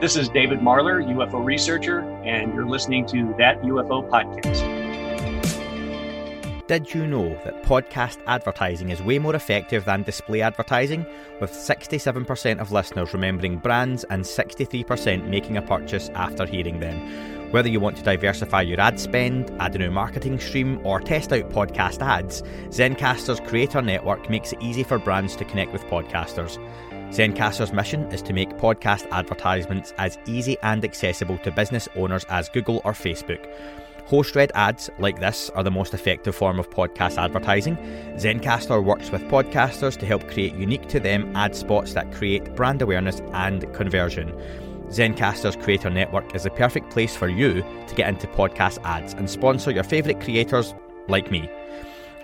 This is David Marler, UFO researcher, and you're listening to That UFO Podcast. Did you know that podcast advertising is way more effective than display advertising, with 67% of listeners remembering brands and 63% making a purchase after hearing them? Whether you want to diversify your ad spend, add a new marketing stream, or test out podcast ads, Zencastr's Creator Network makes it easy for brands to connect with podcasters. Zencastr's mission is to make podcast advertisements as easy and accessible to business owners as Google or Facebook. Host read ads like this are the most effective form of podcast advertising. Zencastr works with podcasters to help create unique to them ad spots that create brand awareness and conversion. Zencastr's Creator Network is the perfect place for you to get into podcast ads and sponsor your favourite creators like me.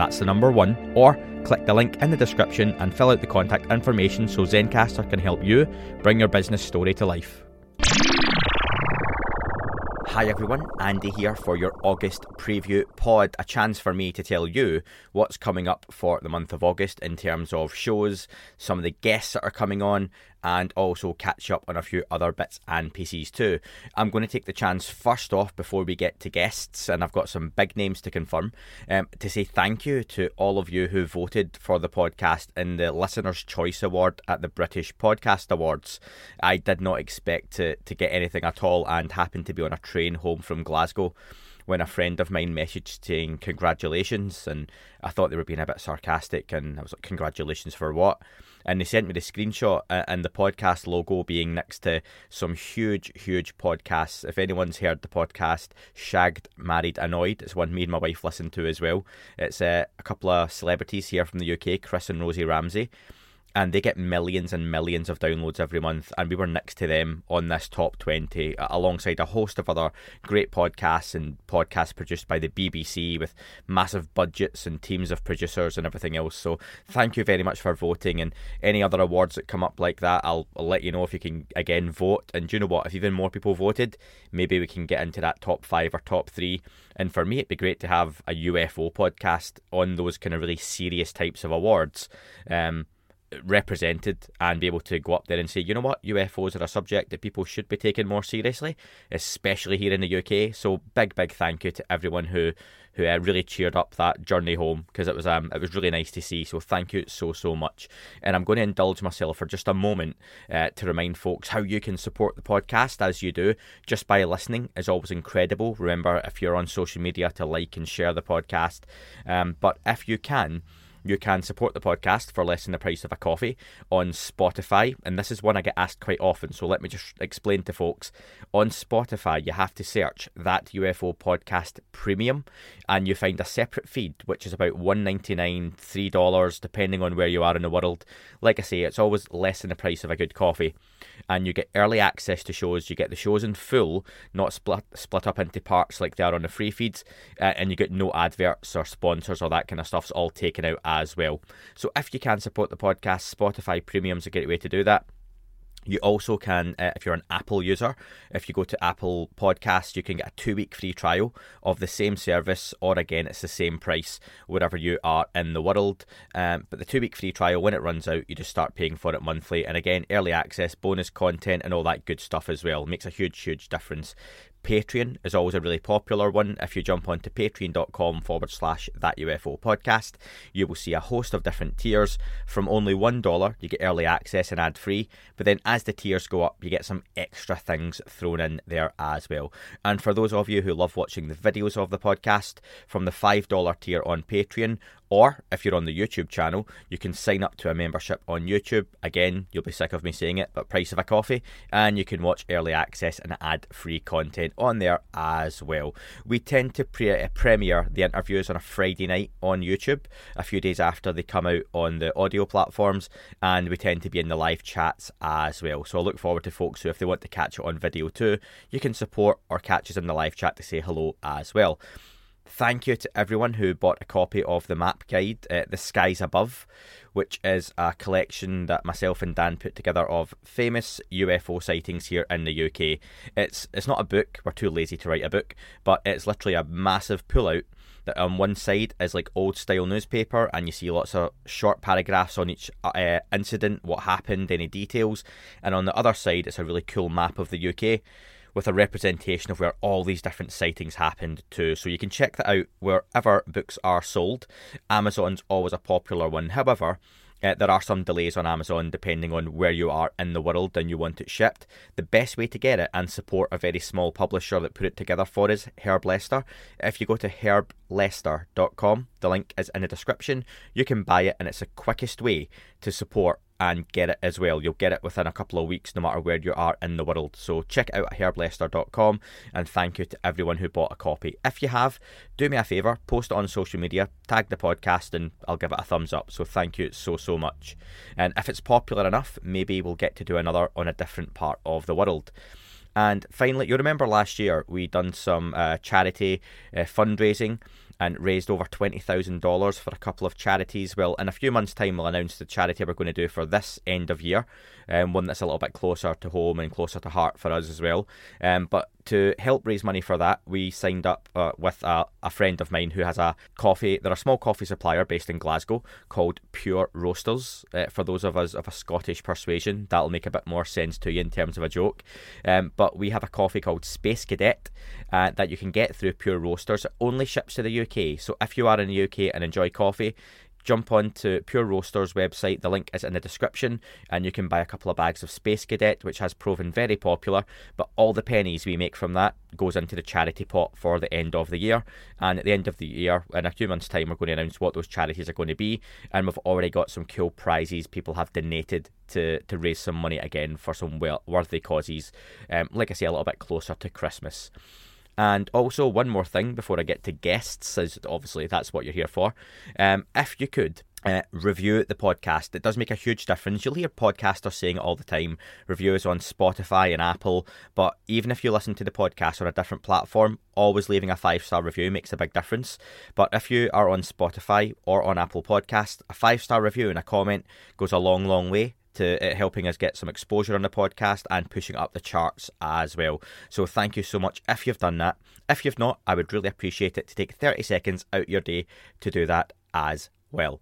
that's the number one, or click the link in the description and fill out the contact information so Zencastr can help you bring your business story to life. Hi everyone, Andy here for your August preview pod. A chance for me to tell you what's coming up for the month of August in terms of shows, some of the guests that are coming on, and also catch up on a few other bits and pieces too. I'm going to take the chance first off before we get to guests, and I've got some big names to confirm, um, to say thank you to all of you who voted for the podcast in the Listener's Choice Award at the British Podcast Awards. I did not expect to, to get anything at all and happened to be on a train home from Glasgow when a friend of mine messaged saying congratulations and I thought they were being a bit sarcastic and I was like congratulations for what and they sent me the screenshot and the podcast logo being next to some huge, huge podcasts. If anyone's heard the podcast Shagged, Married, Annoyed, it's one me and my wife listen to as well. It's uh, a couple of celebrities here from the UK, Chris and Rosie Ramsey and they get millions and millions of downloads every month. And we were next to them on this top 20 alongside a host of other great podcasts and podcasts produced by the BBC with massive budgets and teams of producers and everything else. So thank you very much for voting. And any other awards that come up like that, I'll, I'll let you know if you can again vote. And do you know what? If even more people voted, maybe we can get into that top five or top three. And for me, it'd be great to have a UFO podcast on those kind of really serious types of awards. Um, represented and be able to go up there and say, you know what, UFOs are a subject that people should be taking more seriously, especially here in the UK. So big, big thank you to everyone who who uh, really cheered up that journey home because it was um it was really nice to see. So thank you so so much. And I'm going to indulge myself for just a moment uh, to remind folks how you can support the podcast as you do just by listening is always incredible. Remember if you're on social media to like and share the podcast, um, but if you can you can support the podcast for less than the price of a coffee on Spotify. And this is one I get asked quite often, so let me just explain to folks. On Spotify, you have to search that UFO podcast premium, and you find a separate feed, which is about $1.99, $3, depending on where you are in the world. Like I say, it's always less than the price of a good coffee. And you get early access to shows, you get the shows in full, not split, split up into parts like they are on the free feeds, uh, and you get no adverts or sponsors or that kind of stuff's all taken out as well. So if you can support the podcast, Spotify Premium's a great way to do that. You also can, uh, if you're an Apple user, if you go to Apple Podcasts, you can get a two week free trial of the same service, or again, it's the same price wherever you are in the world. Um, but the two week free trial, when it runs out, you just start paying for it monthly. And again, early access, bonus content, and all that good stuff as well. It makes a huge, huge difference. Patreon is always a really popular one. If you jump onto patreon.com forward slash that UFO podcast, you will see a host of different tiers. From only $1, you get early access and ad free, but then as the tiers go up, you get some extra things thrown in there as well. And for those of you who love watching the videos of the podcast, from the $5 tier on Patreon Or if you're on the YouTube channel, you can sign up to a membership on YouTube. Again, you'll be sick of me saying it, but price of a coffee. And you can watch early access and ad free content on there as well. We tend to pre- uh, premiere the interviews on a Friday night on YouTube, a few days after they come out on the audio platforms. And we tend to be in the live chats as well. So I look forward to folks who, if they want to catch it on video too, you can support or catch us in the live chat to say hello as well. Thank you to everyone who bought a copy of the map guide, uh, The Skies Above, which is a collection that myself and Dan put together of famous UFO sightings here in the UK. It's it's not a book, we're too lazy to write a book, but it's literally a massive pullout that on one side is like old style newspaper and you see lots of short paragraphs on each uh, incident, what happened, any details, and on the other side it's a really cool map of the UK with a representation of where all these different sightings happened too. So you can check that out wherever books are sold. Amazon's always a popular one. However, uh, there are some delays on Amazon depending on where you are in the world and you want it shipped. The best way to get it and support a very small publisher that put it together for us, Herb Lester. If you go to herblester.com, the link is in the description, you can buy it and it's the quickest way to support and get it as well. You'll get it within a couple of weeks, no matter where you are in the world. So check it out at herblester.com and thank you to everyone who bought a copy. If you have, do me a favour, post it on social media, tag the podcast, and I'll give it a thumbs up. So thank you so, so much. And if it's popular enough, maybe we'll get to do another on a different part of the world. And finally, you remember last year we done some uh, charity uh, fundraising and raised over $20,000 for a couple of charities. Well, in a few months' time, we'll announce the charity we're going to do for this end of year, um, one that's a little bit closer to home and closer to heart for us as well. Um, but to help raise money for that, we signed up uh, with a, a, friend of mine who has a coffee. They're a small coffee supplier based in Glasgow called Pure Roasters. Uh, for those of us of a Scottish persuasion, that'll make a bit more sense to you in terms of a joke. Um, but we have a coffee called Space Cadet uh, that you can get through Pure Roasters. It only ships to the UK. So if you are in the UK and enjoy coffee, jump on to Pure Roasters website. The link is in the description, and you can buy a couple of bags of Space Cadet, which has proven very popular. But all the pennies we make from that goes into the charity pot for the end of the year. And at the end of the year, in a few months' time, we're going to announce what those charities are going to be. And we've already got some cool prizes people have donated to, to raise some money again for some well, worthy causes. Um, like I say, a little bit closer to Christmas. And also, one more thing before I get to guests, as obviously that's what you're here for. Um, if you could, uh, review the podcast. It does make a huge difference. You'll hear podcasters saying it all the time, reviews on Spotify and Apple, but even if you listen to the podcast on a different platform, always leaving a five star review makes a big difference. But if you are on Spotify or on Apple Podcast, a five star review and a comment goes a long, long way to uh, helping us get some exposure on the podcast and pushing up the charts as well. So thank you so much if you've done that. If you've not, I would really appreciate it to take 30 seconds out your day to do that as well.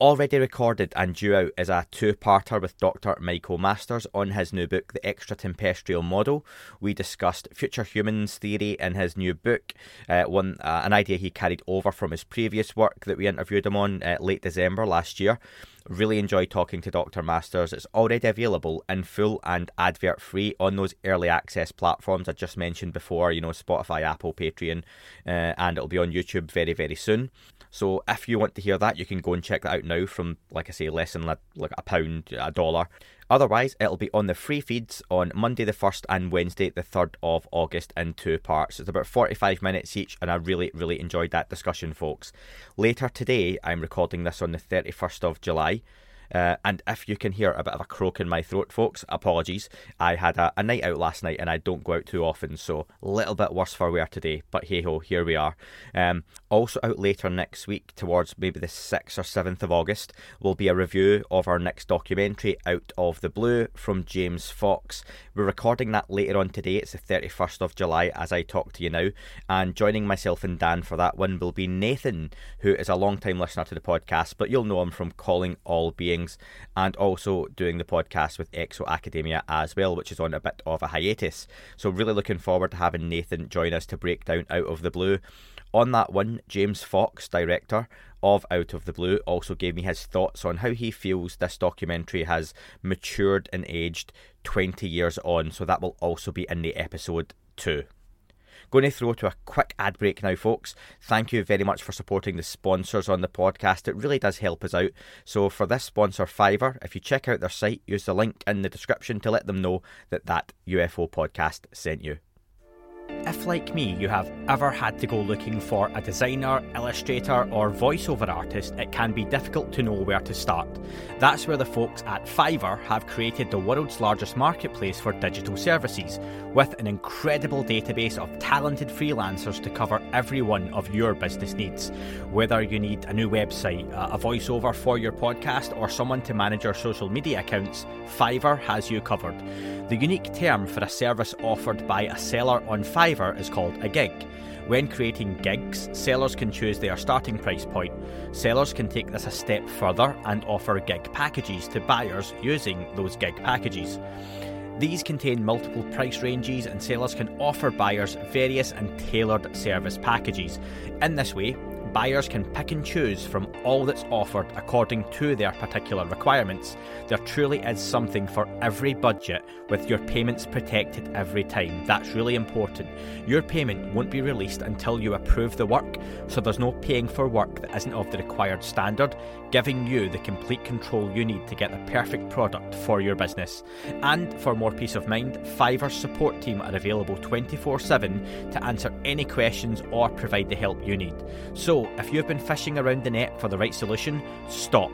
Already recorded and due out is a two parter with Dr. Michael Masters on his new book, The Extraterrestrial Model. We discussed future humans theory in his new book, uh, one uh, an idea he carried over from his previous work that we interviewed him on uh, late December last year. Really enjoyed talking to Dr. Masters. It's already available in full and advert free on those early access platforms I just mentioned before, you know, Spotify, Apple, Patreon, uh, and it'll be on YouTube very, very soon. So if you want to hear that, you can go and check that out now from, like I say, less than like, a pound, a dollar. Otherwise, it'll be on the free feeds on Monday the 1st and Wednesday the 3rd of August in two parts. It's about 45 minutes each, and I really, really enjoyed that discussion, folks. Later today, I'm recording this on the 31st of July. Uh, and if you can hear a bit of a croak in my throat, folks, apologies. I had a, a, night out last night and I don't go out too often, so a little bit worse for wear today. But hey ho, here we are. Um, also out later next week, towards maybe the 6th or 7th of August, will be a review of our next documentary, Out of the Blue, from James Fox. We're recording that later on today. It's the 31st of July as I talk to you now. And joining myself and Dan for that one will be Nathan, who is a long time listener to the podcast, but you'll know him from Calling All Beings and also doing the podcast with Exo Academia as well, which is on a bit of a hiatus. So, really looking forward to having Nathan join us to break down Out of the Blue. On that one, James Fox, director of Out of the Blue, also gave me his thoughts on how he feels this documentary has matured and aged 20 years on. So that will also be in the episode too. Going to throw to a quick ad break now, folks. Thank you very much for supporting the sponsors on the podcast. It really does help us out. So, for this sponsor, Fiverr, if you check out their site, use the link in the description to let them know that that UFO podcast sent you. If, like me, you have ever had to go looking for a designer, illustrator, or voiceover artist, it can be difficult to know where to start. That's where the folks at Fiverr have created the world's largest marketplace for digital services, with an incredible database of talented freelancers to cover every one of your business needs. Whether you need a new website, a voiceover for your podcast, or someone to manage your social media accounts, Fiverr has you covered. The unique term for a service offered by a seller on Fiverr is called a gig. When creating gigs, sellers can choose their starting price point. Sellers can take this a step further and offer gig packages to buyers using those gig packages. These contain multiple price ranges, and sellers can offer buyers various and tailored service packages. In this way, buyers can pick and choose from all that's offered according to their particular requirements. There truly is something for every budget, with your payments protected every time. That's really important. Your payment won't be released until you approve the work, so there's no paying for work that isn't of the required standard, giving you the complete control you need to get the perfect product for your business. And for more peace of mind, Fiverr's support team are available 24 7 to answer any questions or provide the help you need. So, if you've been fishing around the net for the right solution, stop.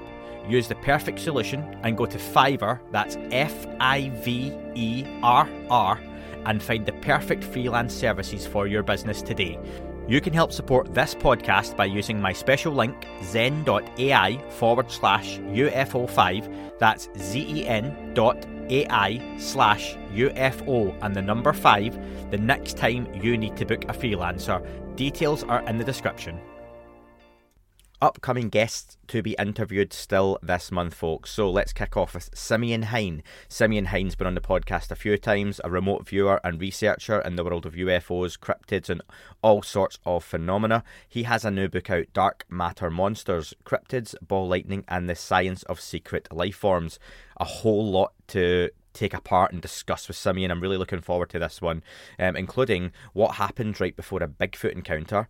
Use the perfect solution and go to Fiverr, that's F I V E R R, and find the perfect freelance services for your business today. You can help support this podcast by using my special link, zen.ai forward slash UFO5. That's zen dot AI slash UFO and the number 5 the next time you need to book a freelancer. Details are in the description upcoming guests to be interviewed still this month, folks. So let's kick off with Simeon Hein. Simeon Hein's been on the podcast a few times, a remote viewer and researcher in the world of UFOs, cryptids, and all sorts of phenomena. He has a new book out, Dark Matter Monsters, Cryptids, Ball Lightning, and the Science of Secret Life Forms. A whole lot to take apart and discuss with Simeon. I'm really looking forward to this one, um, including what happened right before a Bigfoot encounter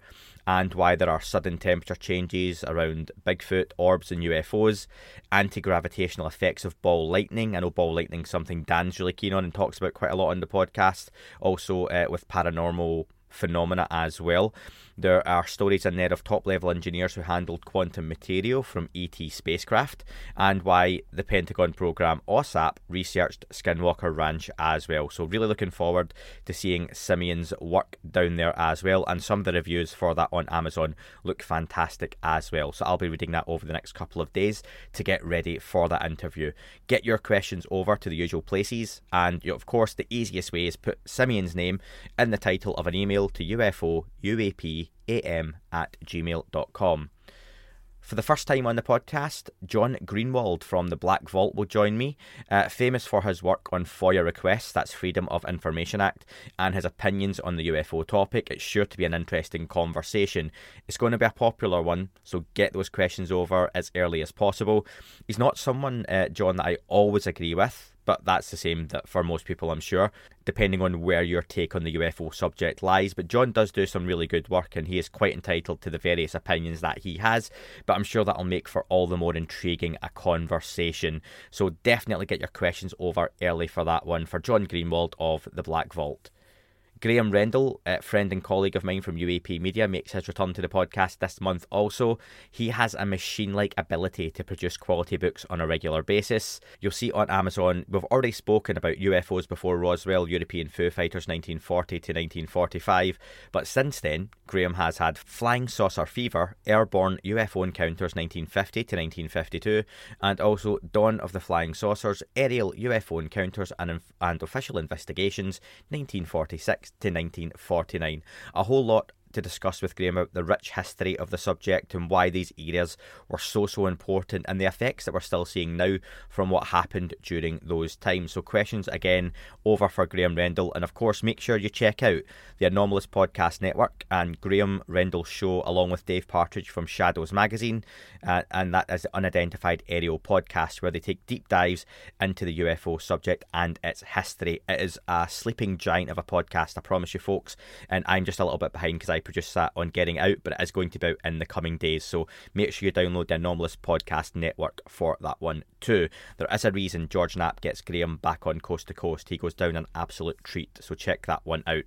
and why there are sudden temperature changes around Bigfoot, orbs, and UFOs, anti gravitational effects of ball lightning. I know ball lightning something Dan's really keen on and talks about quite a lot on the podcast. Also, uh, with paranormal phenomena as well. There are stories in there of top level engineers who handled quantum material from ET spacecraft, and why the Pentagon program OSAP researched Skinwalker Ranch as well. So, really looking forward to seeing Simeon's work down there as well, and some of the reviews for that on Amazon look fantastic as well. So, I'll be reading that over the next couple of days to get ready for that interview. Get your questions over to the usual places, and of course, the easiest way is put Simeon's name in the title of an email to UFO UAP am at gmail.com. For the first time on the podcast, John Greenwald from the Black Vault will join me, uh, famous for his work on FOIA requests, that's Freedom of Information Act, and his opinions on the UFO topic. It's sure to be an interesting conversation. It's going to be a popular one, so get those questions over as early as possible. He's not someone, uh, John, that I always agree with but that's the same that for most people, I'm sure, depending on where your take on the UFO subject lies. But John does do some really good work, and he is quite entitled to the various opinions that he has. But I'm sure that'll make for all the more intriguing a conversation. So definitely get your questions over early for that one for John Greenwald of the Black Vault. Graeme Rendall, a friend and colleague of mine from UAP Media, makes his return to the podcast this month also. He has a machine like ability to produce quality books on a regular basis. You'll see on Amazon, we've already spoken about UFOs before Roswell, European Foo Fighters 1940 to 1945, but since then, Graeme has had Flying Saucer Fever, Airborne UFO Encounters 1950 to 1952, and also Dawn of the Flying Saucers, Aerial UFO Encounters and, and Official Investigations 1946 to 1949. A whole lot to discuss with Graeme about the rich history of the subject and why these areas were so, so important and the effects that we're still seeing now from what happened during those times. So, questions again over for Graeme Rendall. And of course, make sure you check out the Anomalous Podcast Network and Graeme Rendall's show along with Dave Partridge from Shadows Magazine. Uh, and that is the Unidentified Aerial Podcast, where they take deep dives into the UFO subject and its history. It is a sleeping giant of a podcast, I promise you, folks. And I'm just a little bit behind because I produced that on Getting Out, but it is going to be out in the coming days. So make sure you download the Anomalous Podcast Network for that one too. There is a reason George Knapp gets Graeme back on Coast to Coast. He goes down an absolute treat, so check that one out.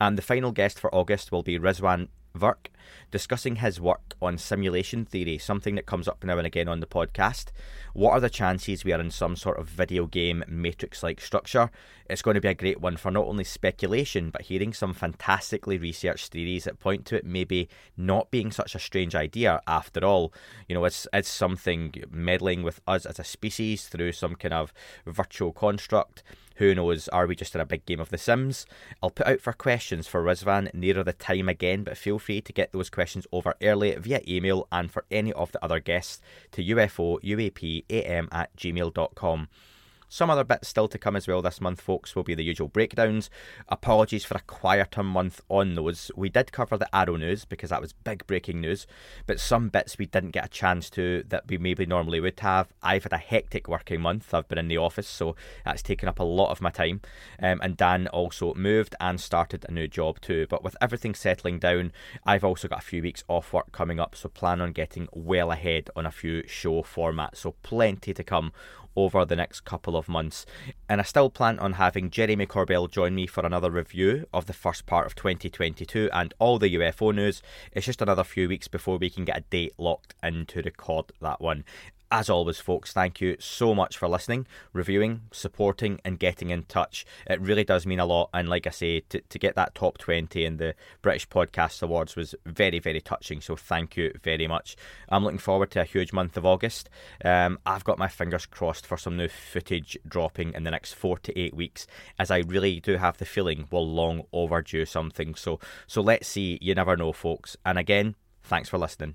And the final guest for August will be Rizwan Virk, discussing his work on simulation theory, something that comes up now and again on the podcast. What are the chances we are in some sort of video game matrix like structure? It's going to be a great one for not only speculation, but hearing some fantastically researched theories that point to it maybe not being such a strange idea after all. You know, it's, it's something meddling with us as a species through some kind of virtual construct. Who knows? Are we just in a big game of The Sims? I'll put out for questions for Rizwan nearer the time again, but feel free to get those questions over early via email and for any of the other guests to ufo ufouapam at gmail.com. Some other bits still to come as well this month, folks, will be the usual breakdowns. Apologies for a quieter month on those. We did cover the AARO news because that was big breaking news, but some bits we didn't get a chance to that we maybe normally would have. I've had a hectic working month. I've been in the office, so that's taken up a lot of my time. Um, and Dan also moved and started a new job too. But with everything settling down, I've also got a few weeks off work coming up, so plan on getting well ahead on a few show formats. So plenty to come over the next couple of months. And I still plan on having Jeremy Corbell join me for another review of the first part of 2022 and all the UFO news. It's just another few weeks before we can get a date locked in to record that one. As always, folks, thank you so much for listening, reviewing, supporting, and getting in touch. It really does mean a lot. And like I say, to, to get that top 20 in the British Podcast Awards was very, very touching. So thank you very much. I'm looking forward to a huge month of August. Um, I've got my fingers crossed for some new footage dropping in the next four to eight weeks, as I really do have the feeling we'll long overdue something. So, so let's see. You never know, folks. And again, thanks for listening.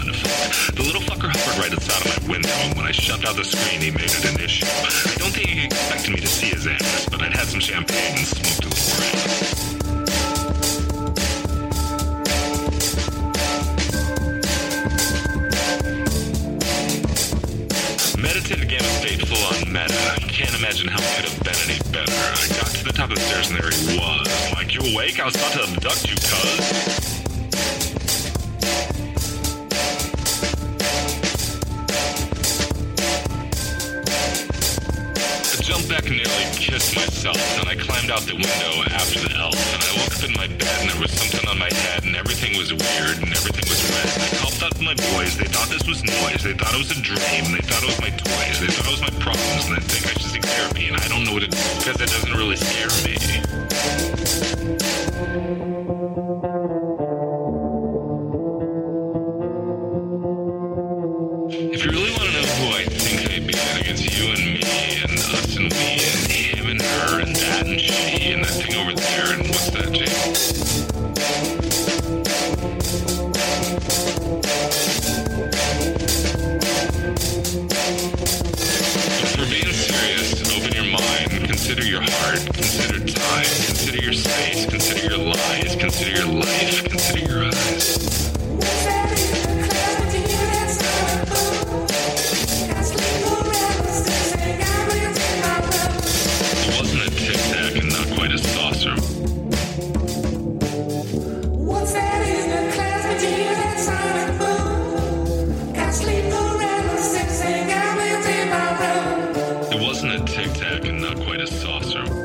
The little fucker hovered right outside of my window, and when I shoved out the screen, he made it an issue. I don't think he expected me to see his ass, but I'd had some champagne and smoked a little grass. Meditative game of state full on meta. Can't imagine how it could have been any better. I got to the top of the stairs and there he was. Like, you awake? I was about to abduct you, cuz. Back nearly kissed myself, and I climbed out the window after the elf, and I woke up in my bed, and there was something on my head, and everything was weird, and everything was red. And I called to my boys, they thought this was noise, they thought it was a dream, they thought it was my toys, they thought it was my problems, and they think I should seek therapy, and I don't know what to do, because it doesn't really scare me. quite a saucer.